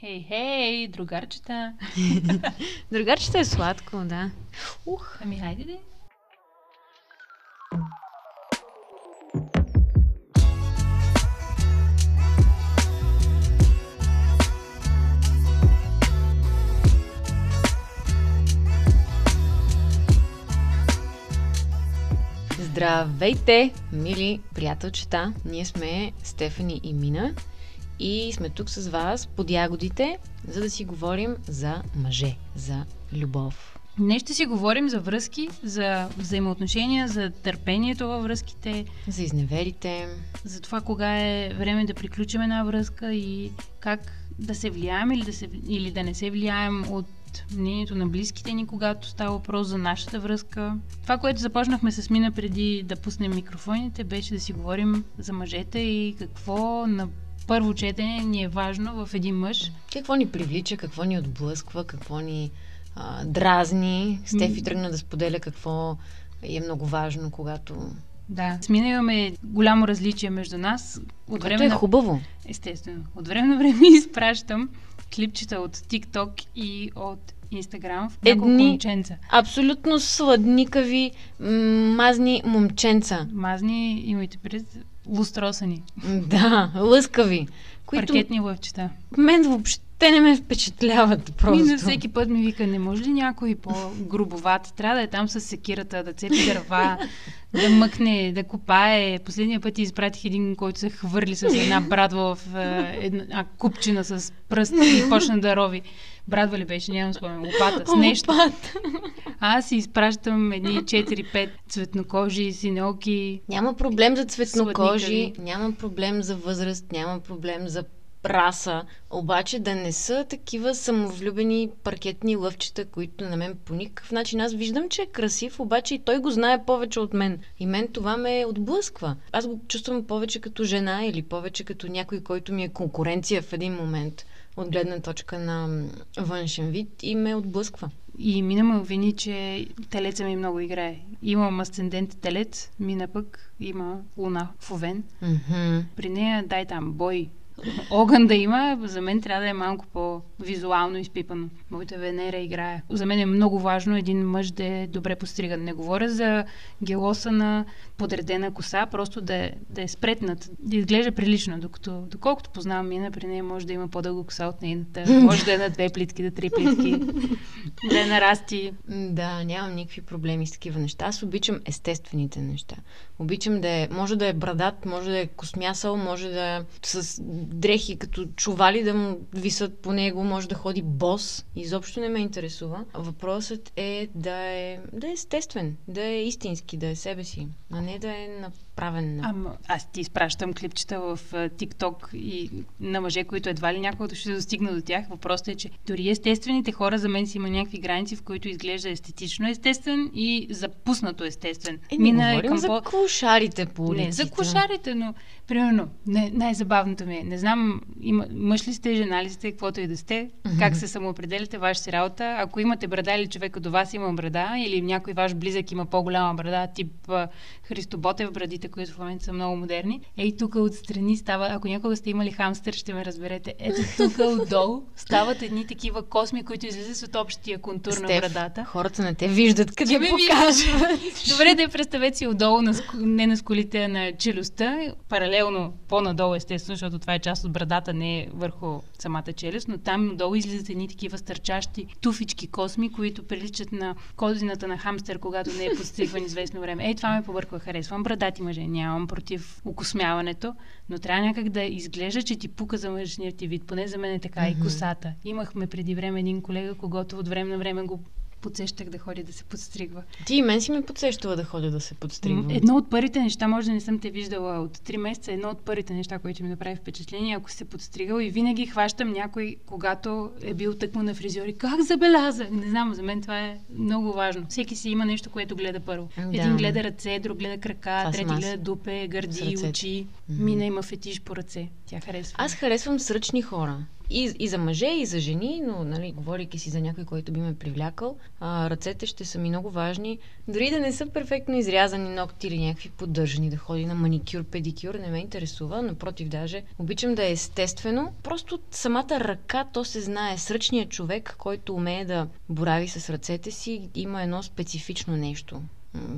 Хей, хей, другарчета. другарчета е сладко, да. Ух. Ами хайде де. Здравейте, мили приятелчета! Ние сме Стефани и Мина и сме тук с вас под ягодите, за да си говорим за мъже, за любов. Днес ще си говорим за връзки, за взаимоотношения, за търпението във връзките. За изневерите. За това кога е време да приключим една връзка и как да се влияем или да, се, или да не се влияем от мнението на близките ни, когато става въпрос за нашата връзка. Това, което започнахме с Мина преди да пуснем микрофоните, беше да си говорим за мъжете и какво на първо четене ни е важно в един мъж. Какво ни привлича, какво ни отблъсква, какво ни а, дразни. Стефи тръгна да споделя какво е много важно, когато да, с Мина имаме голямо различие между нас. От време е на... хубаво. Естествено. От време на време изпращам клипчета от TikTok и от Инстаграм в няколко Едни момченца. абсолютно сладникави, мазни момченца. Мазни, имайте пред, лустросани. Да, лъскави. Които... Паркетни лъвчета. Мен въобще не ме впечатляват просто. Ми всеки път ми вика, не може ли някой по-грубоват? Трябва да е там с секирата, да цепи дърва, да мъкне, да копае. Последния път изпратих един, който се хвърли с една брадва в е, една купчина с пръст и почна да рови. Брадва ли беше, нямам спомен, лопата с нещо. Аз си изпращам едни 4-5 цветнокожи, синеоки. Няма проблем за цветнокожи, няма проблем за възраст, няма проблем за раса, обаче да не са такива самовлюбени паркетни лъвчета, които на мен по никакъв начин. Аз виждам, че е красив, обаче и той го знае повече от мен. И мен това ме отблъсква. Аз го чувствам повече като жена или повече като някой, който ми е конкуренция в един момент от гледна точка на външен вид и ме отблъсква. И мина ме вини, че телеца ми много играе. Имам асцендент телец, мина пък има луна в Овен. Mm-hmm. При нея дай там бой, огън да има, за мен трябва да е малко по-визуално изпипано. Моята Венера играе. За мен е много важно един мъж да е добре постриган. Не говоря за гелоса на подредена коса, просто да е, да е спретнат, да изглежда прилично, докато, доколкото познавам Мина, при нея може да има по-дълго коса от нейната, може да е на две плитки, да три плитки, да е нарасти. Да, нямам никакви проблеми с такива неща. Аз обичам естествените неща. Обичам да е, може да е брадат, може да е космясал, може да е с дрехи като чували да му висат по него, може да ходи бос. Изобщо не ме интересува. Въпросът е да е, да е естествен, да е истински, да е себе си, а не да е направен. Ама, аз ти изпращам клипчета в TikTok и на мъже, които едва ли някога ще достигна до тях. Въпросът е, че дори естествените хора за мен си има някакви граници, в които изглежда естетично естествен и запуснато естествен. Е, не Мина говорим към за по... клошарите по улиците. Не, за клошарите, но примерно, не, най-забавното ми е, не знам, има, мъж ли сте, жена ли сте, каквото и да сте, mm-hmm. как се самоопределите, ваша си работа. Ако имате брада или човека до вас има брада, или някой ваш близък има по-голяма брада, тип Христо Ботев брадите, които в момента са много модерни. Ей, тук отстрани става, ако някога сте имали хамстър, ще ме разберете. Ето тук отдолу стават едни такива косми, които излизат от общия контур Стеф, на брадата. Хората не те виждат, къде ме покажат. Добре, да представете си отдолу, на, не на скулите, а на челюстта, паралелно по-надолу, естествено, защото това е част от брадата, не е върху самата челюст, но там отдолу излизат едни такива стърчащи туфички косми, които приличат на козината на хамстер, когато не е подстригван известно време. Ей, това ме побърква. Харесвам брадати мъже, нямам против окосмяването, но трябва някак да изглежда, че ти пука за мъжния ти вид. Поне за мен е така mm-hmm. и косата. Имахме преди време един колега, когато от време на време го подсещах да ходя да се подстригва. Ти и мен си ме подсещала да ходя да се подстригва. Едно от първите неща, може да не съм те виждала от 3 месеца, едно от първите неща, които ми направи впечатление, ако се подстригал и винаги хващам някой, когато е бил тъкмо на фризьори. Как забелязах? Не знам, за мен това е много важно. Всеки си има нещо, което гледа първо. Да. Един гледа ръце, друг гледа крака, това трети гледа дупе, гърди, очи. Mm-hmm. Мина има фетиш по ръце. Тя харесва. Аз харесвам сръчни хора. И, и за мъже, и за жени, но, нали, говорейки си за някой, който би ме привлякал, а, ръцете ще са ми много важни. Дори да не са перфектно изрязани ногти или някакви поддържани, да ходи на маникюр, педикюр, не ме интересува. Напротив, даже обичам да е естествено. Просто самата ръка, то се знае. Сръчният човек, който умее да борави с ръцете си, има едно специфично нещо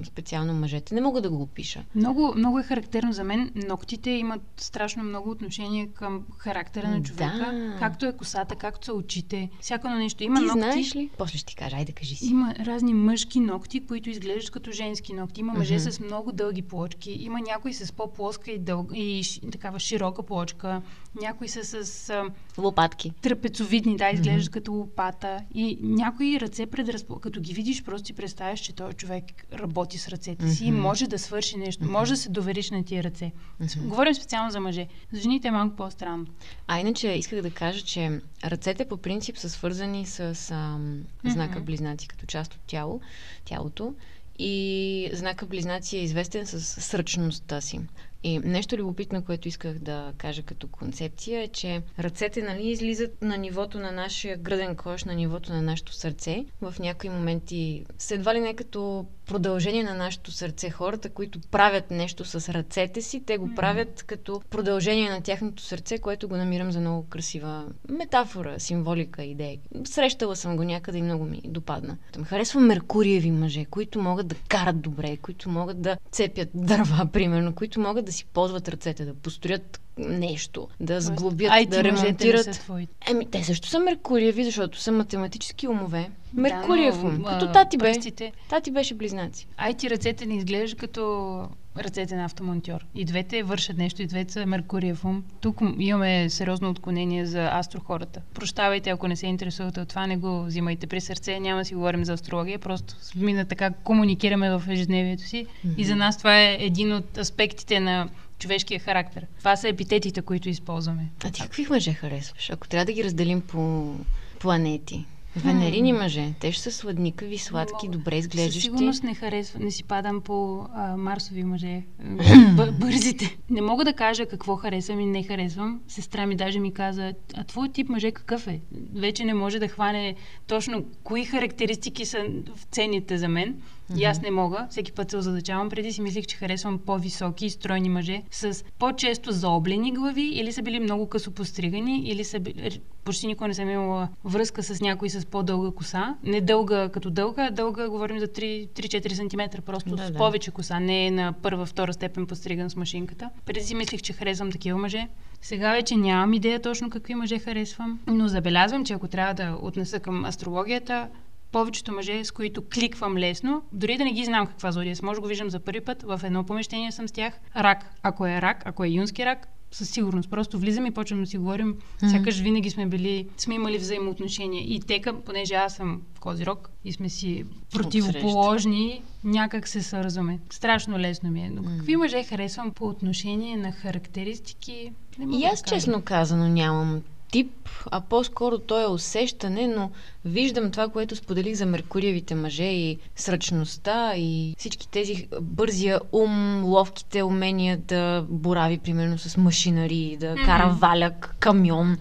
специално мъжете. Не мога да го опиша. Много, много е характерно за мен. Ногтите имат страшно много отношение към характера на човека. Да. Както е косата, както са очите. Всяко на нещо. Има ти ногти. знаеш ли? После ще ти кажа, айде кажи си. Има разни мъжки ногти, които изглеждат като женски ногти. Има мъже uh-huh. с много дълги плочки. Има някои с по-плоска и, дълга, и такава широка плочка. Някои са с... А, Лопатки. Трапецовидни, да, изглеждат uh-huh. като лопата. И някои ръце предразпо... Като ги видиш, просто си представяш, че този човек работи с ръцете си mm-hmm. може да свърши нещо. Mm-hmm. Може да се довериш на тия ръце. Mm-hmm. Говорим специално за мъже. За жените е малко по-странно. А иначе исках да кажа, че ръцете по принцип са свързани с ам, знака mm-hmm. близнаци като част от тяло, тялото. И знака близнаци е известен с сръчността си. И нещо любопитно, което исках да кажа като концепция е, че ръцете нали, излизат на нивото на нашия гръден кош, на нивото на нашето сърце. В някои моменти следва ли не като продължение на нашето сърце. Хората, които правят нещо с ръцете си, те го mm-hmm. правят като продължение на тяхното сърце, което го намирам за много красива метафора, символика, идея. Срещала съм го някъде и много ми допадна. Там харесвам меркуриеви мъже, които могат да карат добре, които могат да цепят дърва, примерно, които могат да си ползват ръцете, да построят нещо, да сглобят, Ай, да ремонтират. Еми, те също са меркуриеви, защото са математически умове. Меркуриев да, ум, като тати бе. Пръстите. Тати беше близнаци. Ай, ти ръцете не изглеждат като ръцете на автомонтьор. И двете вършат нещо, и двете са Меркуриев ум. Тук имаме сериозно отклонение за астрохората. Прощавайте, ако не се интересувате от това, не го взимайте при сърце. Няма да си говорим за астрология, просто мина така комуникираме в ежедневието си. Mm-hmm. И за нас това е един от аспектите на човешкия характер. Това са епитетите, които използваме. А ти какви мъже харесваш? Ако трябва да ги разделим по планети. Венерини мъже. Те ще са сладникави, сладки, добре изглеждащи. Със сигурност не харесва, не си падам по а, марсови мъже. бързите. Не мога да кажа какво харесвам и не харесвам. Сестра ми даже ми каза, а твой тип мъже какъв е? Вече не може да хване точно кои характеристики са в цените за мен. Mm-hmm. И аз не мога. Всеки път се озадачавам. Преди си мислих, че харесвам по-високи и стройни мъже с по-често заоблени глави или са били много късо постригани, или са били... Почти никога не съм имала връзка с някой с по-дълга коса. Не дълга като дълга, дълга говорим за 3-4 см, просто да, с да. повече коса. Не е на първа, втора степен постриган с машинката. Преди си мислих, че харесвам такива мъже. Сега вече нямам идея точно какви мъже харесвам, но забелязвам, че ако трябва да отнеса към астрологията, повечето мъже, с които кликвам лесно, дори да не ги знам каква зодия може го виждам за първи път, в едно помещение съм с тях. Рак, ако е рак, ако е юнски рак, със сигурност. Просто влизам и почвам да си говорим. Mm-hmm. Сякаш винаги сме били, сме имали взаимоотношения. И тека, понеже аз съм в Козирог и сме си противоположни, някак се сързваме. Страшно лесно ми е. Но какви мъже харесвам по отношение на характеристики? Не и аз, да честно казано, нямам тип, а по-скоро то е усещане, но виждам това, което споделих за меркуриевите мъже и сръчността и всички тези бързия ум, ловките умения да борави, примерно, с машинари, да mm-hmm. кара валяк, камион,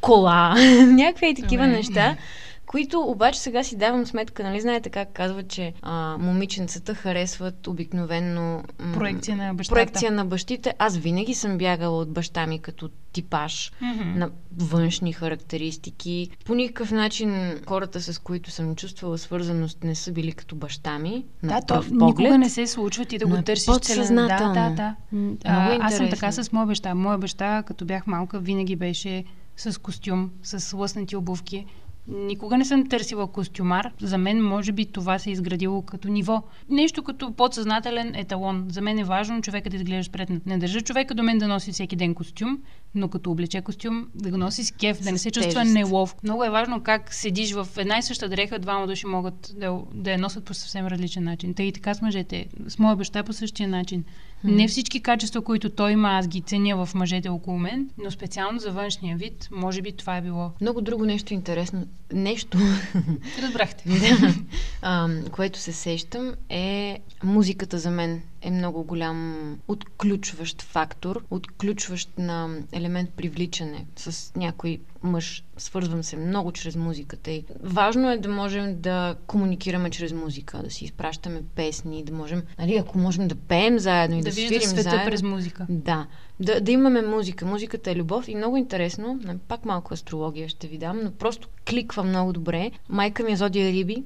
кола, някакви такива mm-hmm. неща които обаче сега си давам сметка, нали знаете как казват, че а, момиченцата харесват обикновенно м- проекция на бащата. Проекция на бащите. Аз винаги съм бягала от баща ми като типаж mm-hmm. на външни характеристики. По никакъв начин хората, с които съм чувствала свързаност, не са били като баща ми. Да, то поглед, никога не се случва ти да го търсиш целен. Да, да, да. А, аз съм така с моя баща. Моя баща, като бях малка, винаги беше с костюм, с лъснати обувки. Никога не съм търсила костюмар. За мен, може би, това се е изградило като ниво. Нещо като подсъзнателен еталон. За мен е важно човека да изглежда спретнат. Не държа човека до мен да носи всеки ден костюм, но като облече костюм, да го носи с кеф, да не се чувства нелов. Много е важно как седиш в една и съща дреха, двама души могат да, да я носят по съвсем различен начин. Та и така с мъжете. С моя баща по същия начин. Не всички качества, които той има, аз ги ценя в мъжете около мен, но специално за външния вид, може би това е било. Много друго нещо интересно. Нещо. Разбрахте. да. А, което се сещам е музиката за мен е много голям отключващ фактор, отключващ на елемент привличане с някой мъж. Свързвам се много чрез музиката и важно е да можем да комуникираме чрез музика, да си изпращаме песни, да можем, нали, ако можем да пеем заедно и да, да свирим света заедно. през музика. Да, да, да имаме музика. Музиката е любов и много интересно, пак малко астрология ще ви дам, но просто кликва много добре. Майка ми е зодия Риби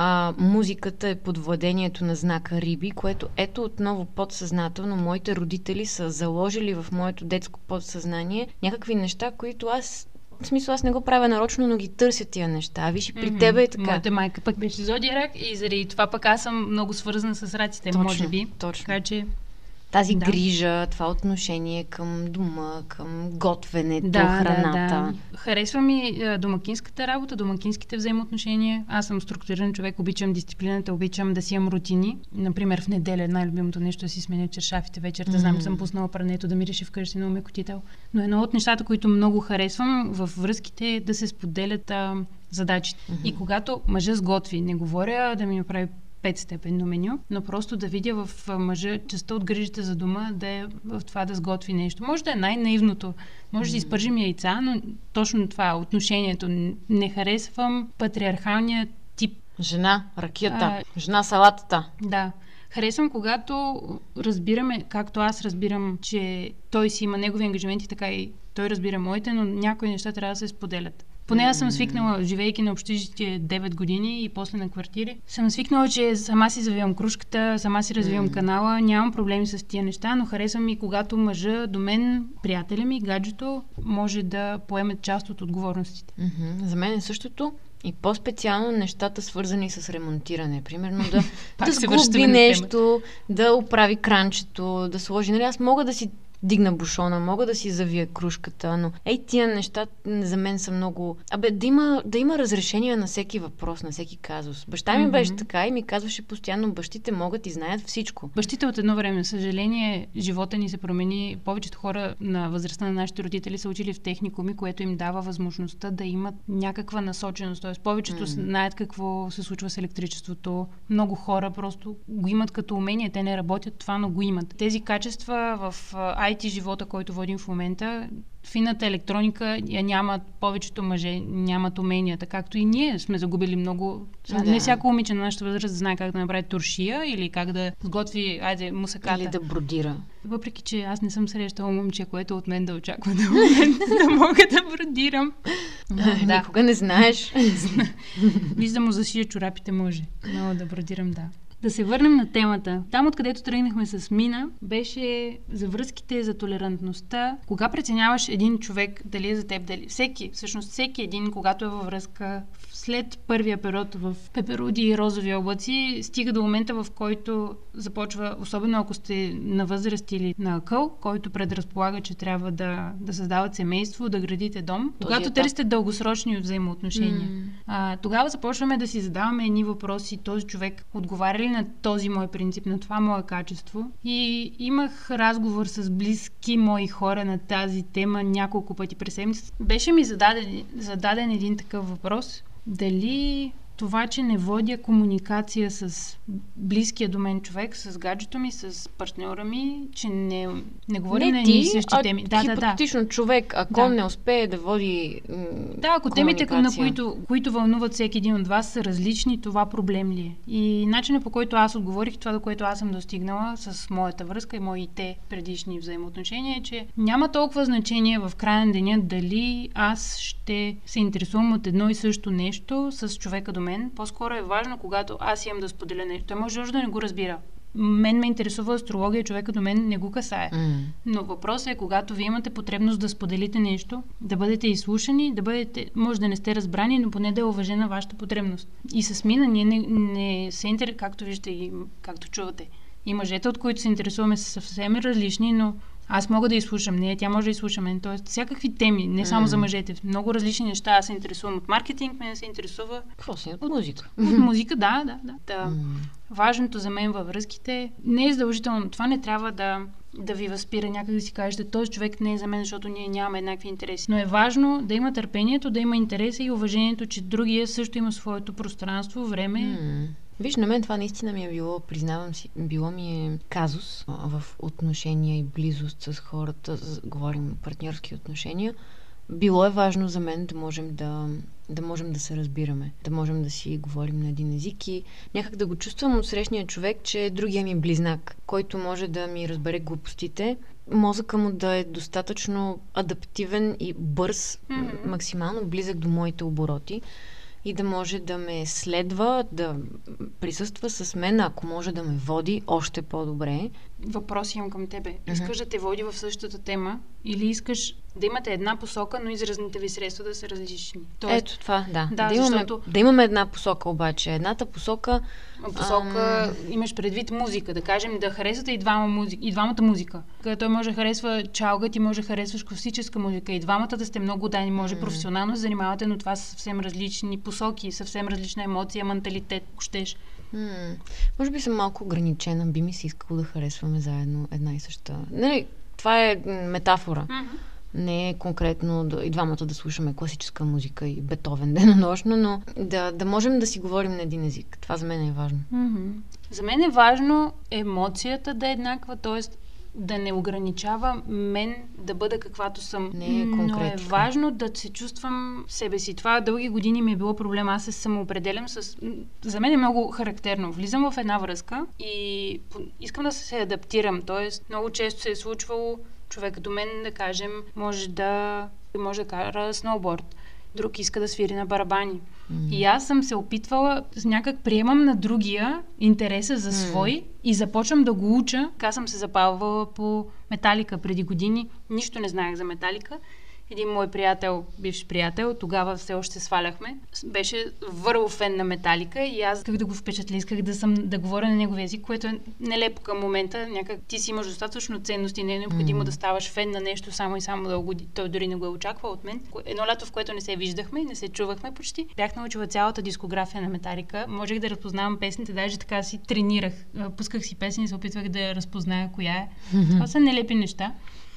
а, музиката е под владението на знака Риби, което ето отново подсъзнателно моите родители са заложили в моето детско подсъзнание някакви неща, които аз в смисъл, аз не го правя нарочно, но ги търся тия неща. Виж, и при mm-hmm. тебе е така. Моята майка пък беше зодиак и заради това пък аз съм много свързана с раците, точно, може би. Точно. Така че тази да. грижа, това отношение към дома, към готвенето, да, храната. Да, да. Харесва ми е, домакинската работа, домакинските взаимоотношения. Аз съм структуриран човек, обичам дисциплината, обичам да си имам рутини. Например, в неделя най-любимото нещо е да си сменя чершафите вечерта. Mm-hmm. Знам, че съм пуснала прането да мирише вкъщи на умекотител. Но едно от нещата, които много харесвам в връзките е да се споделят а, задачите. Mm-hmm. И когато мъжа сготви, не говоря да ми направи петстепенно меню, но просто да видя в мъжа частта от грижите за дома да е в това да сготви нещо. Може да е най-наивното. Може да изпържим яйца, но точно това отношението. Не харесвам патриархалния тип. Жена, ракията, а, жена салатата. Да. Харесвам, когато разбираме, както аз разбирам, че той си има негови ангажименти, така и той разбира моите, но някои неща трябва да се споделят. Поне аз съм свикнала, живейки на общежитие 9 години и после на квартири, съм свикнала, че сама си завивам кружката, сама си развивам канала, нямам проблеми с тия неща, но харесвам и когато мъжа до мен, приятеля ми, гаджето, може да поеме част от отговорностите. За мен е същото. И по-специално нещата свързани с ремонтиране. Примерно да, да сгуби нещо, да оправи кранчето, да сложи. Нали, аз мога да си дигна бушона, мога да си завия кружката, но ей тия неща за мен са много... Абе, да има, да има разрешение на всеки въпрос, на всеки казус. Баща ми mm-hmm. беше така и ми казваше постоянно, бащите могат и знаят всичко. Бащите от едно време, съжаление, живота ни се промени. Повечето хора на възрастта на нашите родители са учили в техникуми, което им дава възможността да имат някаква насоченост. Тоест, повечето mm-hmm. знаят какво се случва с електричеството. Много хора просто го имат като умение. Те не работят това, но го имат. Тези качества в IT живота, който водим в момента, фината електроника я нямат, повечето мъже нямат уменията, както и ние сме загубили много. Да. Не всяко момиче на нашата възраст знае как да направи туршия или как да сготви, айде, мусаката. Или да бродира. Въпреки, че аз не съм срещала момче, което от мен да очаква да, да мога да бродирам. да. Никога не знаеш. Виждам му засия чорапите може. Много да бродирам, да. Да се върнем на темата. Там, откъдето тръгнахме с Мина, беше за връзките, за толерантността. Кога преценяваш един човек, дали е за теб, дали... Всеки, всъщност всеки един, когато е във връзка, след първия период в пеперуди и розови облаци, стига до момента, в който започва, особено ако сте на възраст или на акъл, който предразполага, че трябва да, да създават семейство, да градите дом. Този когато етап. търсите дългосрочни взаимоотношения, mm. а, тогава започваме да си задаваме едни въпроси. Този човек отговаря ли на този мой принцип, на това мое качество? И имах разговор с близки мои хора на тази тема няколко пъти през седмицата. Беше ми зададен, зададен един такъв въпрос дали това, че не водя комуникация с близкия до мен човек, с гаджето ми, с партньора ми, че не, не говорим на едни същи теми. Да, да, да. човек, ако да. не успее да води м- Да, ако темите, на които, които вълнуват всеки един от вас, са различни, това проблем ли е? И начинът по който аз отговорих, това до което аз съм достигнала с моята връзка и моите предишни взаимоотношения, е, че няма толкова значение в края на деня дали аз ще се интересувам от едно и също нещо с човека до мен. По-скоро е важно, когато аз имам да споделя нещо. Той може да не го разбира. Мен ме интересува астрология, човека до мен не го касае. Mm. Но въпросът е, когато вие имате потребност да споделите нещо, да бъдете изслушани, да бъдете, може да не сте разбрани, но поне да е уважена вашата потребност. И с мина ние не, не се интерес, както виждате и както чувате. И мъжете, от които се интересуваме, са съвсем различни, но аз мога да изслушам нея, тя може да изслуша мен. Тоест, всякакви теми, не само mm. за мъжете. Много различни неща. Аз се интересувам от маркетинг, мен се интересува. Какво си? От музика. От музика, да, да, да. да. Mm. Важното за мен във връзките не е задължително. Това не трябва да, да ви възпира някак да си кажете, този човек не е за мен, защото ние нямаме еднакви интереси. Но е важно да има търпението, да има интереса и уважението, че другия също има своето пространство, време. Mm Виж, на мен това наистина ми е било, признавам си, било ми е казус в отношения и близост с хората, говорим партньорски отношения. Било е важно за мен да можем да, да можем да се разбираме, да можем да си говорим на един език и някак да го чувствам от срещния човек, че е другия ми близнак, който може да ми разбере глупостите, мозъка му да е достатъчно адаптивен и бърз, mm-hmm. максимално близък до моите обороти и да може да ме следва, да присъства с мен, ако може да ме води още по-добре. Въпрос имам към тебе. Mm-hmm. Искаш да те води в същата тема или искаш да имате една посока, но изразните ви средства да са различни? Тоест, Ето това, да. Да, да, имаме, защото... да имаме една посока обаче. Едната посока... Посока ам... имаш предвид музика, да кажем, да харесвате и, двама музика, и двамата музика. Той може да харесва чалга, ти може да харесваш класическа музика. И двамата да сте много дани, може mm. професионално да занимавате, но това са съвсем различни посоки, съвсем различна емоция, менталитет, ако щеш. Mm. Може би съм малко ограничена, би ми се искало да харесваме заедно една и съща. Нали, това е метафора. Mm-hmm. Не е конкретно да, и двамата да слушаме класическа музика и Бетовен денонощно, но да, да можем да си говорим на един език. Това за мен е важно. Mm-hmm. За мен е важно емоцията да е еднаква, т.е да не ограничава мен да бъда каквато съм. Не е конкретно. Но е важно да се чувствам себе си. Това дълги години ми е било проблем. Аз се самоопределям с... За мен е много характерно. Влизам в една връзка и искам да се адаптирам. Тоест, много често се е случвало човек до мен, да кажем, може да, може да кара сноуборд друг иска да свири на барабани. Mm. И аз съм се опитвала, някак приемам на другия интереса за свой mm. и започвам да го уча. Аз съм се запалвала по металика преди години. Нищо не знаех за металика един мой приятел, бивш приятел, тогава все още сваляхме, беше върл фен на Металика и аз как да го впечатля, исках да съм да говоря на неговия език, което е нелепо към момента. Някак ти си имаш достатъчно ценности, не е необходимо mm-hmm. да ставаш фен на нещо само и само да го, той дори не го е очаквал от мен. Едно лято, в което не се виждахме, не се чувахме почти, бях научила цялата дискография на Металика. Можех да разпознавам песните, даже така си тренирах. Пусках си песни и се опитвах да разпозная коя е. Mm-hmm. Това са нелепи неща.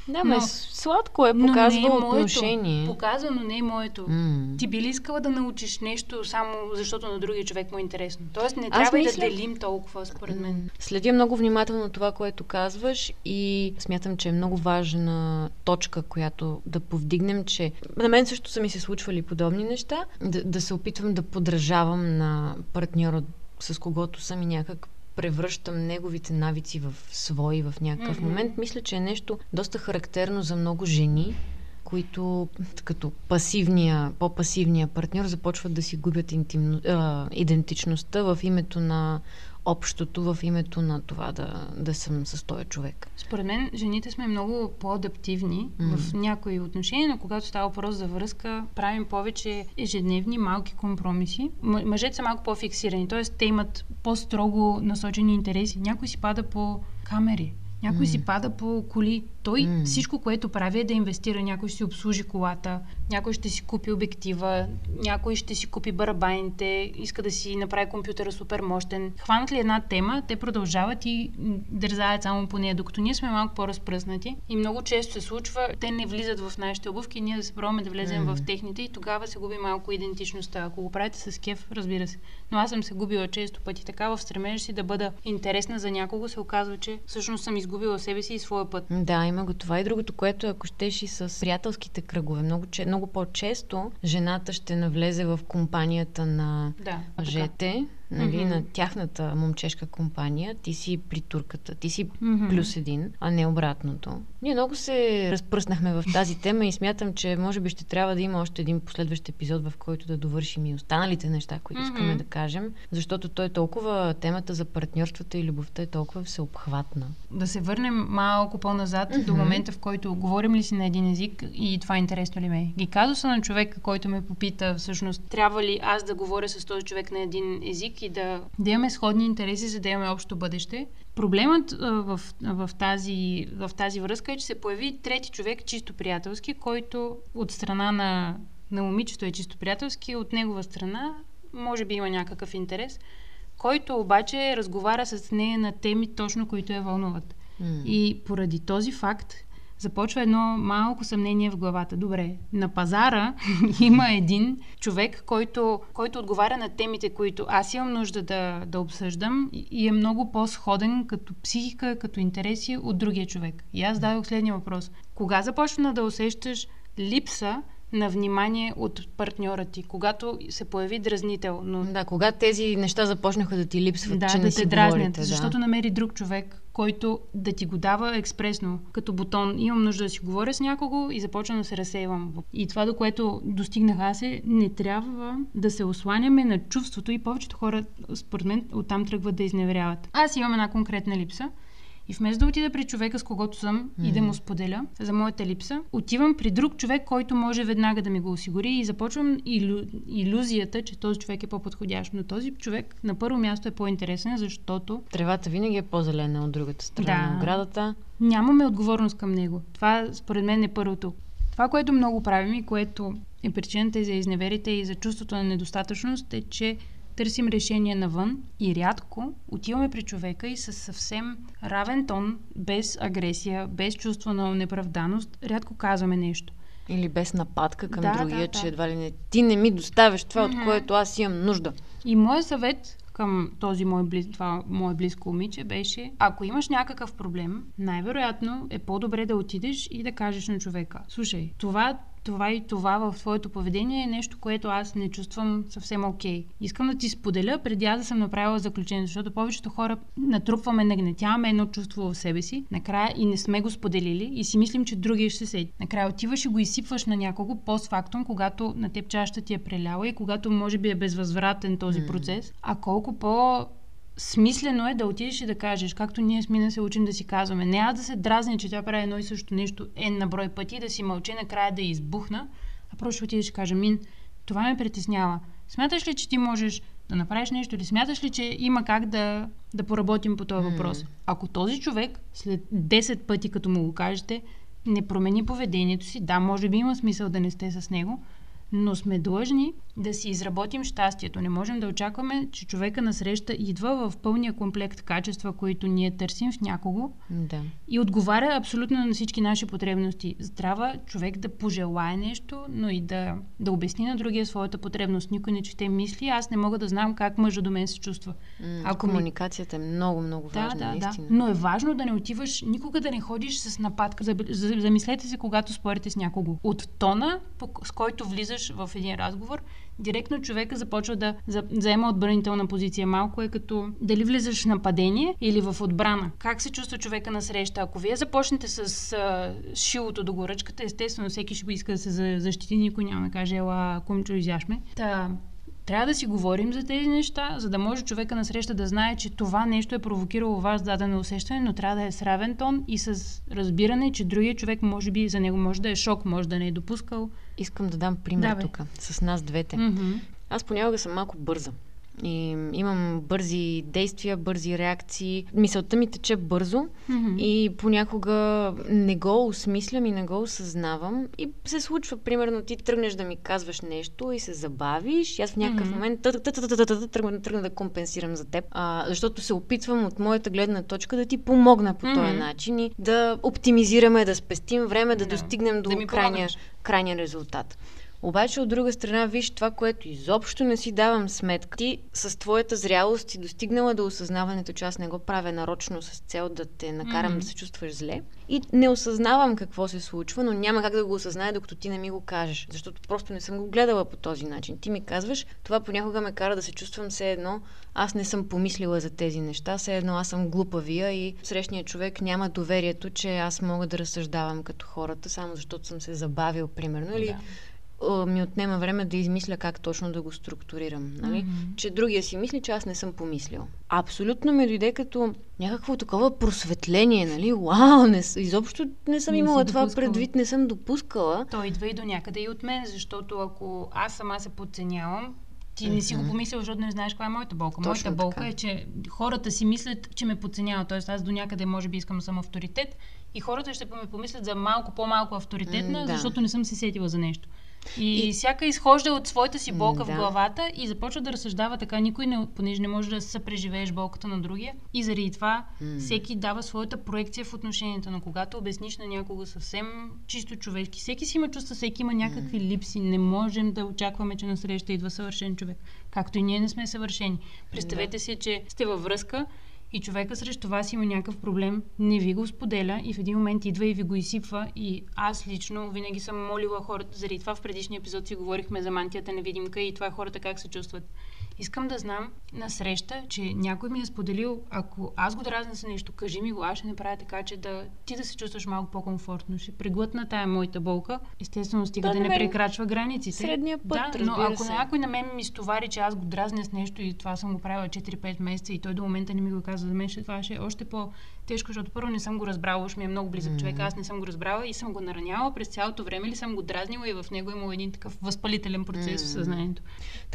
Да, но, сладко е, показва но не е отношение. Моето. Показва, но не е моето. Mm. Ти би ли искала да научиш нещо само защото на другия човек му е интересно? Тоест не трябва мисля... да делим толкова, според мен. Следя много внимателно това, което казваш и смятам, че е много важна точка, която да повдигнем, че на мен също са ми се случвали подобни неща, да, да се опитвам да подражавам на партньора с когото съм и някак превръщам неговите навици в свои в някакъв mm-hmm. момент, мисля, че е нещо доста характерно за много жени, които като пасивния, по-пасивния партньор започват да си губят интимно, а, идентичността в името на общото в името на това да, да съм с този човек. Според мен, жените сме много по-адаптивни mm. в някои отношения, но когато става въпрос за връзка, правим повече ежедневни малки компромиси. М- мъжете са малко по-фиксирани, т.е. те имат по-строго насочени интереси. Някой си пада по камери, някой mm. си пада по коли. Той mm. всичко, което прави е да инвестира. Някой ще си обслужи колата, някой ще си купи обектива, някой ще си купи барабаните, иска да си направи компютъра супер мощен. Хванат ли една тема, те продължават и дързаят само по нея, докато ние сме малко по-разпръснати. И много често се случва, те не влизат в нашите обувки, и ние да се пробваме да влезем mm. в техните и тогава се губи малко идентичността. Ако го правите с кеф, разбира се. Но аз съм се губила често пъти така в стремежа си да бъда интересна за някого, се оказва, че всъщност съм изгубила себе си и своя път. Да, има го това и другото, което ако щеш и с приятелските кръгове. Много, че, много по-често жената ще навлезе в компанията на да, мъжете нали, mm-hmm. на тяхната момчешка компания, ти си при турката, ти си mm-hmm. плюс един, а не обратното. Ние много се разпръснахме в тази тема и смятам, че може би ще трябва да има още един последващ епизод, в който да довършим и останалите неща, които mm-hmm. искаме да кажем, защото той е толкова, темата за партньорствата и любовта е толкова всеобхватна. Да се върнем малко по-назад mm-hmm. до момента, в който говорим ли си на един език и това е интересно ли ме. Ги казуса на човека, който ме попита всъщност, трябва ли аз да говоря с този човек на един език и да, да имаме сходни интереси, за да имаме общо бъдеще. Проблемът а, в, в, тази, в тази връзка е, че се появи трети човек, чисто приятелски, който от страна на, на момичето е чисто приятелски, от негова страна може би има някакъв интерес, който обаче разговаря с нея на теми точно, които я вълнуват. Mm. И поради този факт започва едно малко съмнение в главата. Добре, на пазара има един човек, който, който отговаря на темите, които аз имам нужда да, да обсъждам и е много по-сходен като психика, като интереси от другия човек. И аз дадох следния въпрос. Кога започна да усещаш липса на внимание от партньора ти, когато се появи дразнител. Но... Да, когато тези неща започнаха да ти липсват, да, че да не те дразнят, говорите, защото да. намери друг човек, който да ти го дава експресно, като бутон. Имам нужда да си говоря с някого и започвам да се разсейвам. И това, до което достигнах аз е, не трябва да се осланяме на чувството и повечето хора, според мен, оттам тръгват да изневеряват. Аз имам една конкретна липса и вместо да отида при човека, с когото съм mm. и да му споделя за моята липса, отивам при друг човек, който може веднага да ми го осигури и започвам илю... иллюзията, че този човек е по-подходящ. Но този човек на първо място е по-интересен, защото... Тревата винаги е по-зелена от другата страна Да. на оградата. Нямаме отговорност към него. Това, според мен, е първото. Това, което много правим и което е причината и за изневерите и за чувството на недостатъчност е, че търсим решение навън и рядко отиваме при човека и със съвсем равен тон, без агресия, без чувство на неправданост, рядко казваме нещо. Или без нападка към Да, другия, да, че да. едва ли не ти не ми доставяш това, Мгм. от което аз имам нужда. И моят съвет към този мой, близ, това мое близко момиче беше, ако имаш някакъв проблем, най-вероятно е по-добре да отидеш и да кажеш на човека, слушай, това, това и това в твоето поведение е нещо, което аз не чувствам съвсем окей. Искам да ти споделя преди аз да съм направила заключение, защото повечето хора натрупваме, нагнетяваме едно чувство в себе си, накрая и не сме го споделили и си мислим, че другия ще се сети. Накрая отиваш и го изсипваш на някого постфактум, когато на теб чашата ти е преляла и когато може би е безвъзвратен този М. процес, а колко по смислено е да отидеш и да кажеш, както ние с Мина се учим да си казваме. Не аз да се дразня, че тя прави едно и също нещо е на брой пъти, да си мълчи накрая да избухна, а просто ще отидеш и кажа, Мин, това ме притеснява. Смяташ ли, че ти можеш да направиш нещо или смяташ ли, че има как да, да поработим по този М. въпрос? Ако този човек след 10 пъти, като му го кажете, не промени поведението си, да, може би има смисъл да не сте с него, но сме длъжни да си изработим щастието. Не можем да очакваме, че човека насреща идва в пълния комплект качества, които ние търсим в някого Да. и отговаря абсолютно на всички наши потребности. Трябва човек да пожелае нещо, но и да, да обясни на другия своята потребност. Никой не чете мисли, аз не мога да знам как мъжа до мен се чувства. М, Ако ми- Комуникацията е много, много Да, важна, да, да. наистина. Но е важно да не отиваш, никога да не ходиш с нападка. Замислете се, когато спорите с някого. От тона, с който влизаш в един разговор, директно човека започва да за- заема отбранителна позиция. Малко е като дали влизаш в нападение или в отбрана. Как се чувства човека на среща? Ако вие започнете с а, шилото до горъчката, естествено всеки ще го иска да се за- защити, никой няма да каже, ела, кумчо, изяш ме. Та, трябва да си говорим за тези неща, за да може човека на среща да знае, че това нещо е провокирало вас дадено усещане, но трябва да е с равен тон и с разбиране, че другия човек може би за него може да е шок, може да не е допускал. Искам да дам пример Давай. тук, с нас двете. Мгм. Аз понякога съм малко бърза. И имам бързи действия, бързи реакции. Мисълта ми тече бързо Мгм. и понякога не го осмислям и не го осъзнавам. И се случва, примерно, ти тръгнеш да ми казваш нещо и се забавиш. И аз в някакъв момент тръгна тръгна да компенсирам за теб. А, защото се опитвам от моята гледна точка да ти помогна по този Мгм. начин и да оптимизираме, да спестим време, да, Да. достигнем до Да крайния, крайния резултат. Обаче, от друга страна, виж това, което изобщо не си давам сметка. Ти с твоята зрялост си достигнала до осъзнаването, че аз не го правя нарочно с цел да те накарам Мгм. да се чувстваш зле. И не осъзнавам какво се случва, но няма как да го осъзная, докато ти не ми го кажеш. Защото просто не съм го гледала по този начин. Ти ми казваш, това понякога ме кара да се чувствам все едно, аз не съм помислила за тези неща, все едно аз съм глупавия и срещният човек няма доверието, че аз мога да разсъждавам като хората, само защото съм се забавил, примерно. Или Да. А, ми отнема време да измисля как точно да го структурирам. Нали? Мгм. Че другия си мисли, че аз не съм помислил. Абсолютно ми дойде като някакво такова просветление, нали? Вау, не, изобщо не съм Не имала това допускала. предвид, не съм допускала. Той идва и до някъде и от мен, защото ако аз сама се подценявам, ти не си го помислил, защото не знаеш каква е моята болка. Точно моята болка така. е, че хората си мислят, че ме подценяват. Тоест аз до някъде може би искам да съм авторитет и хората ще ме помислят за малко по-малко авторитетна, М, да. защото не съм се сетила за нещо. И, и всяка изхожда от своята си болка да. в главата и започва да разсъждава така. Никой не, понеже не може да се преживееш болката на другия. И заради това mm. всеки дава своята проекция в отношенията. Но когато обясниш на някого съвсем чисто човешки, всеки си има чувства, всеки има някакви mm. липси. Не можем да очакваме, че насреща идва съвършен човек. Както и ние не сме съвършени. Представете да. си, че сте във връзка и човека срещу вас има някакъв проблем, не ви го споделя и в един момент идва и ви го изсипва. И аз лично винаги съм молила хората, заради това в предишния епизод си говорихме за мантията невидимка и това хората как се чувстват. Искам да знам на среща, че някой ми е споделил, ако аз го дразня за нещо, кажи ми го, аз ще направя така, че да ти да се чувстваш малко по-комфортно. Ще преглътна тая моята болка. Естествено, стига да, да не прекрачва границите. Средния път, да, но ако се. някой на мен ми стовари, че аз го дразня с нещо и това съм го правила 4-5 месеца и той до момента не ми го казва, за мен ще, това ще е още по тежко, защото първо не съм го разбрала, уж ми е много близък mm-hmm. човек, аз не съм го разбрала и съм го нараняла през цялото време или съм го дразнила и в него има един такъв възпалителен процес mm-hmm. в съзнанието.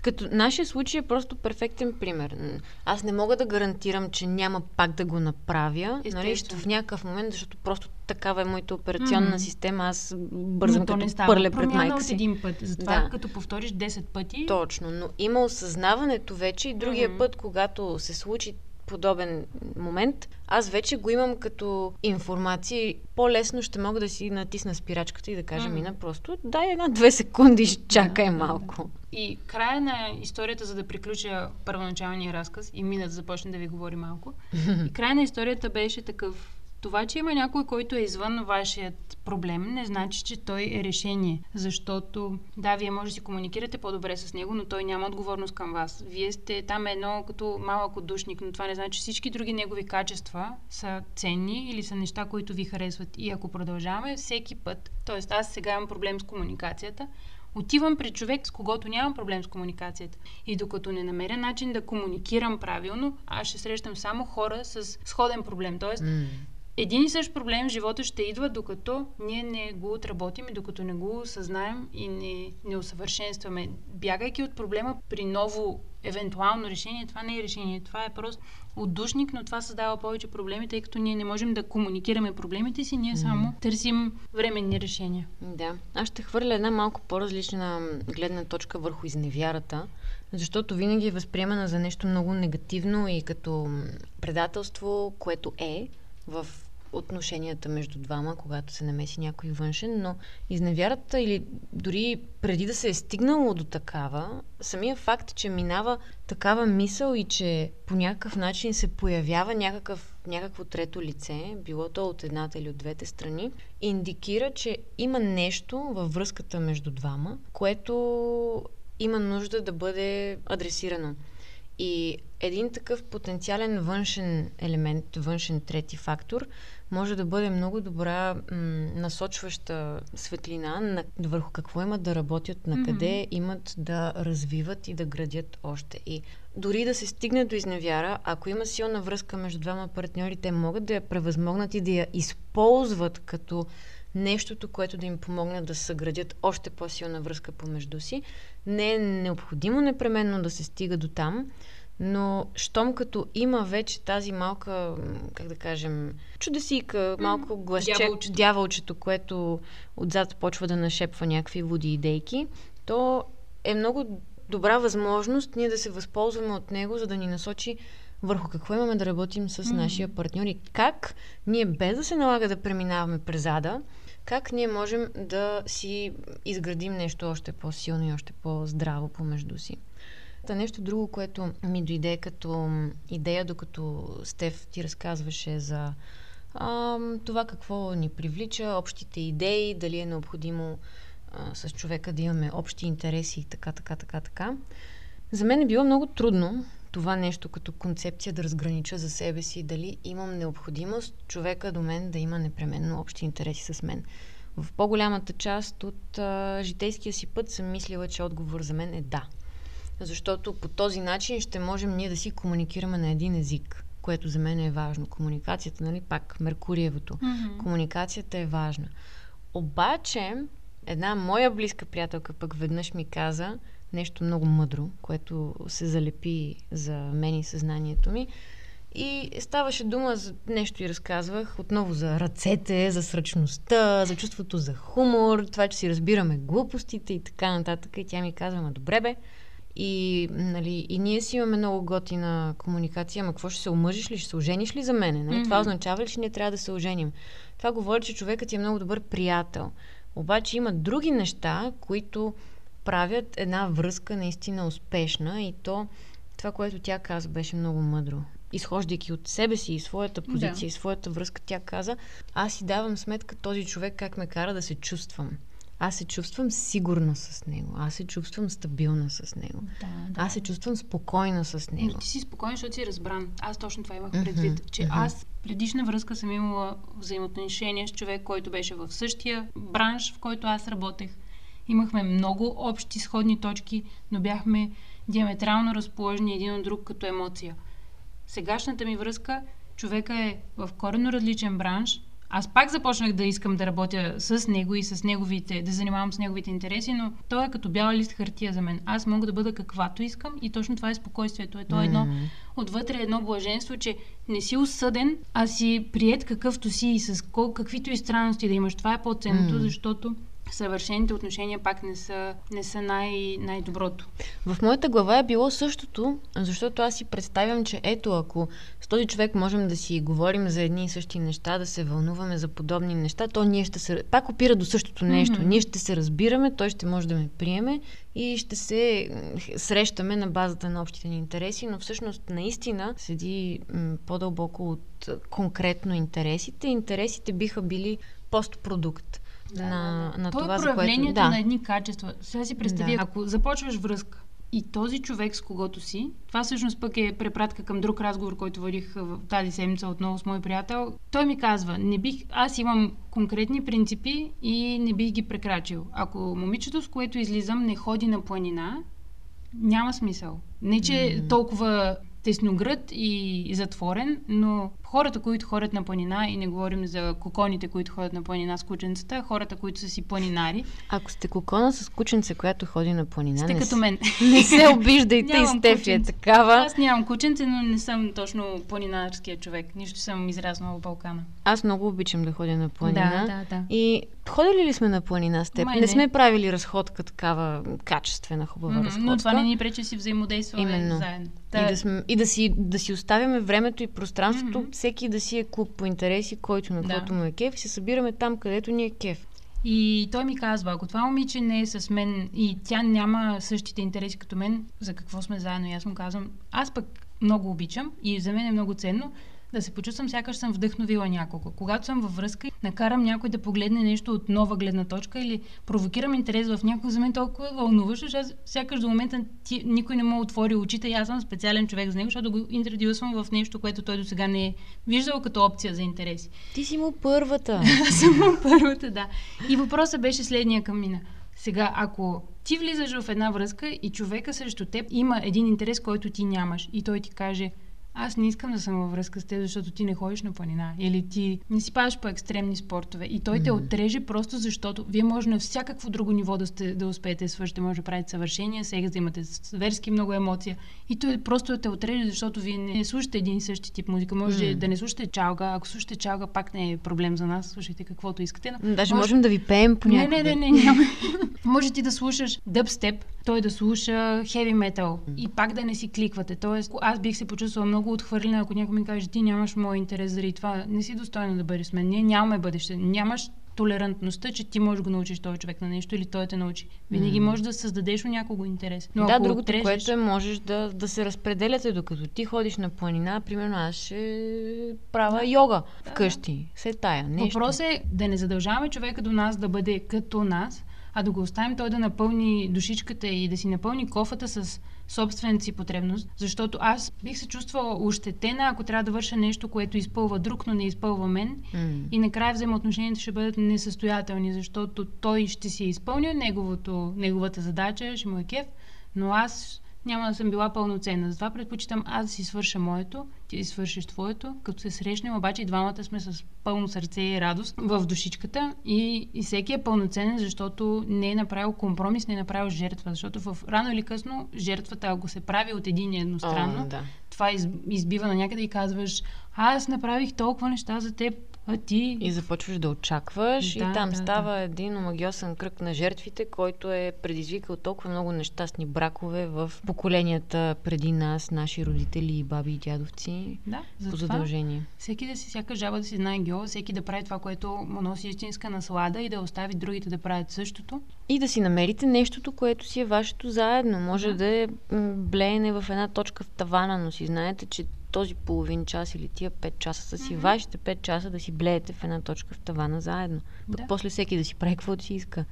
Като нашия случай е просто перфектен пример. Аз не мога да гарантирам, че няма пак да го направя, нали, в някакъв момент, защото просто такава е моята операционна mm-hmm. система, аз бързам но като не става. пърле пред майка си. един път, затова да. като повториш 10 пъти. Точно, но има осъзнаването вече и другия mm-hmm. път, когато се случи подобен момент, аз вече го имам като информация по-лесно ще мога да си натисна спирачката и да кажа, mm. мина просто дай една-две секунди, чакай малко. И края на историята, за да приключа първоначалния разказ и мина да започне да ви говори малко, и края на историята беше такъв това, че има някой, който е извън вашият проблем, не значи, че той е решение. Защото, да, вие може да си комуникирате по-добре с него, но той няма отговорност към вас. Вие сте там едно като малък отдушник, но това не значи, че всички други негови качества са ценни или са неща, които ви харесват. И ако продължаваме всеки път, т.е. аз сега имам проблем с комуникацията, Отивам при човек, с когото нямам проблем с комуникацията. И докато не намеря начин да комуникирам правилно, аз ще срещам само хора с сходен проблем. Тоест, mm един и същ проблем в живота ще идва, докато ние не го отработим и докато не го осъзнаем и не, не усъвършенстваме. Бягайки от проблема при ново евентуално решение, това не е решение. Това е просто отдушник, но това създава повече проблеми, тъй като ние не можем да комуникираме проблемите си, ние само mm. търсим временни решения. Да. Аз ще хвърля една малко по-различна гледна точка върху изневярата, защото винаги е възприемана за нещо много негативно и като предателство, което е в отношенията между двама, когато се намеси някой външен, но изневярата или дори преди да се е стигнало до такава, самия факт, че минава такава мисъл и че по някакъв начин се появява някакъв, някакво трето лице, било то от едната или от двете страни, индикира, че има нещо във връзката между двама, което има нужда да бъде адресирано. И един такъв потенциален външен елемент, външен трети фактор, може да бъде много добра м- насочваща светлина на, върху какво имат да работят, на къде mm-hmm. имат да развиват и да градят още. И дори да се стигне до изневяра, ако има силна връзка между двама партньори, те могат да я превъзмогнат и да я използват като нещото, което да им помогне да съградят още по-силна връзка помежду си. Не е необходимо непременно да се стига до там, но щом като има вече тази малка, как да кажем, чудесика, малко гласче, дяволчето. дяволчето, което отзад почва да нашепва някакви води идейки, то е много добра възможност ние да се възползваме от него, за да ни насочи върху какво имаме да работим с mm. нашия партньор и как ние без да се налага да преминаваме през ада, как ние можем да си изградим нещо още по-силно и още по-здраво помежду си. Та нещо друго, което ми дойде като идея, докато Стеф ти разказваше за а, това какво ни привлича, общите идеи, дали е необходимо а, с човека да имаме общи интереси и така, така, така, така. За мен е било много трудно това нещо като концепция да разгранича за себе си, дали имам необходимост човека до мен да има непременно общи интереси с мен. В по-голямата част от а, житейския си път съм мислила, че отговор за мен е да защото по този начин ще можем ние да си комуникираме на един език, което за мен е важно. Комуникацията, нали, пак Меркуриевото. Mm-hmm. Комуникацията е важна. Обаче, една моя близка приятелка пък веднъж ми каза нещо много мъдро, което се залепи за мен и съзнанието ми. И ставаше дума за нещо и разказвах. Отново за ръцете, за сръчността, за чувството за хумор, това, че си разбираме глупостите и така нататък. И тя ми казва, ма добре бе, и, нали, и ние си имаме много готина комуникация, ама какво ще се омъжиш ли, ще се ожениш ли за мене? Нали? Mm-hmm. Това означава ли, че ние трябва да се оженим? Това говори, че човекът е много добър приятел. Обаче има други неща, които правят една връзка наистина успешна и то това, което тя каза, беше много мъдро. Изхождайки от себе си и своята позиция да. и своята връзка, тя каза, аз си давам сметка този човек как ме кара да се чувствам. Аз се чувствам сигурна с него. Аз се чувствам стабилна с него. Да, да. Аз се чувствам спокойна с него. Но ти си спокойна, защото си разбран. Аз точно това имах предвид. Mm-hmm. Че mm-hmm. аз предишна връзка съм имала взаимоотношения с човек, който беше в същия бранш, в който аз работех. Имахме много общи сходни точки, но бяхме диаметрално разположени един от друг като емоция. Сегашната ми връзка, човека е в коренно различен бранш, аз пак започнах да искам да работя с него и с неговите, да занимавам с неговите интереси, но той е като бял лист хартия за мен. Аз мога да бъда каквато искам и точно това е спокойствието. Ето mm. едно, отвътре едно блаженство, че не си осъден, а си прият какъвто си и с кол, каквито и странности да имаш. Това е по-ценното, mm. защото съвършените отношения пак не са, не са най- най-доброто. В моята глава е било същото, защото аз си представям, че ето, ако с този човек можем да си говорим за едни и същи неща, да се вълнуваме за подобни неща, то ние ще се... Пак опира до същото нещо. Mm-hmm. Ние ще се разбираме, той ще може да ме приеме и ще се срещаме на базата на общите ни интереси, но всъщност наистина седи м- по-дълбоко от конкретно интересите. Интересите биха били постпродукт да, на, да, да. на То това, е проявлението за което... Да. на едни качества. Сега си представи, да. ако започваш връзка и този човек, с когото си, това всъщност пък е препратка към друг разговор, който водих в тази седмица отново с мой приятел. Той ми казва, не бих, аз имам конкретни принципи и не бих ги прекрачил. Ако момичето, с което излизам, не ходи на планина, няма смисъл. Не, че mm-hmm. толкова тесногръд и затворен, но хората, които ходят на планина, и не говорим за коконите, които ходят на планина с кученцата, хората, които са си планинari. Ако сте кокона с кученце, която ходи на планина, сте не като мен. Не се обиждайте и Стефи е такава. Аз нямам кученце, но не съм точно планинарския човек. Нищо съм израснала в Балкана. Аз много обичам да ходя на планина. Да, да, да. И ходили ли сме на планина с теб? Май не. не сме правили разходка такава качествена, хубава mm-hmm, разходка. Но това не ни пречи си взаимодействаме Именно. заедно. Та... И, да, сме, и да, си, да си оставяме времето и пространството, mm-hmm. Всеки да си е клуб по интереси, който на каквото да. му е кеф и се събираме там, където ни е кеф. И той ми казва, ако това момиче не е с мен и тя няма същите интереси като мен, за какво сме заедно? И аз му казвам, аз пък много обичам и за мен е много ценно да се почувствам сякаш съм вдъхновила някого. Когато съм във връзка, накарам някой да погледне нещо от нова гледна точка или провокирам интерес в някой, за мен толкова вълнуваш, защото сякаш до момента ти, никой не му отвори очите и аз съм специален човек за него, защото го интродюсвам в нещо, което той до сега не е виждал като опция за интереси. Ти си му първата. Съм му първата, да. И въпросът беше следния към мина. Сега, ако ти влизаш в една връзка и човека срещу теб има един интерес, който ти нямаш и той ти каже – аз не искам да съм във връзка с теб, защото ти не ходиш на планина или ти не си падаш по екстремни спортове и той mm-hmm. те отреже просто защото вие може на всякакво друго ниво да, сте, да успеете да свършите, може да правите съвършения, сега да имате зверски много емоция и той просто те отреже, защото вие не слушате един и същи тип музика. Може mm-hmm. да не слушате чалга, ако слушате чалга, пак не е проблем за нас, слушайте каквото искате. Но Даже може... можем да ви пеем по Не, не, не, не, няма. може ти да слушаш дъбстеп, той да слуша хеви метал и пак да не си кликвате. Тоест, аз бих се почувствала много отхвърлена, ако някой ми каже, ти нямаш мой интерес заради това, не си достойна да бъдеш с мен. Ние нямаме бъдеще. Нямаш толерантността, че ти можеш да го научиш този човек на нещо или той те научи. Винаги mm. можеш да създадеш у някого интерес. Но да, другото, отрежеш... което е, можеш да, да се разпределяте, докато ти ходиш на планина, примерно аз ще правя да. йога да, вкъщи. Се тая. Нещо. Въпросът е да не задължаваме човека до нас да бъде като нас, а да го оставим той да напълни душичката и да си напълни кофата с собствената си потребност, защото аз бих се чувствала ощетена, ако трябва да върша нещо, което изпълва друг, но не изпълва мен. Mm. И накрая взаимоотношенията ще бъдат несъстоятелни, защото той ще си е изпълнил неговото, неговата задача, ще му е кеф, но аз няма да съм била пълноценна. Затова предпочитам аз да си свърша моето, ти да свършиш твоето, като се срещнем, обаче и двамата сме с пълно сърце и радост в душичката. И, и всеки е пълноценен, защото не е направил компромис, не е направил жертва, защото в рано или късно жертвата, ако се прави от един едностранно, О, да. това избива на някъде и казваш, аз направих толкова неща за теб, а ти... И започваш да очакваш да, и там да, става да. един омагиосен кръг на жертвите, който е предизвикал толкова много нещастни бракове в поколенията преди нас, наши родители, баби и дядовци. Да, за по задължение. Всеки да си, всяка жаба да си знае гео, всеки да прави това, което му носи истинска наслада и да остави другите да правят същото. И да си намерите нещото, което си е вашето заедно. Може да, да е блеене в една точка в тавана, но си знаете, че този половин час или тия 5 часа са си mm-hmm. вашите 5 часа да си блеете в една точка в тавана заедно. Да. После всеки да си прави каквото си иска.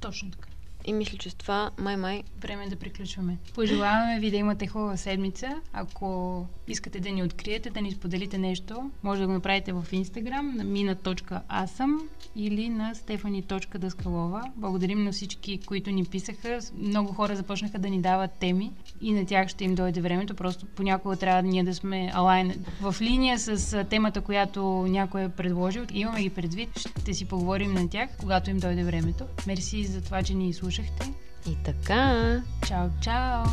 Точно така. И мисля, че с това май-май... Време да приключваме. Пожелаваме ви да имате хубава седмица. Ако искате да ни откриете, да ни споделите нещо, може да го направите в Instagram на mina.asam или на stefani.daskалова. Благодарим на всички, които ни писаха. Много хора започнаха да ни дават теми и на тях ще им дойде времето. Просто понякога трябва ние да сме алайн в линия с темата, която някой е предложил. Имаме ги предвид. Ще си поговорим на тях, когато им дойде времето. Мерси за това, че ни слушахте. И така. Чао, чао.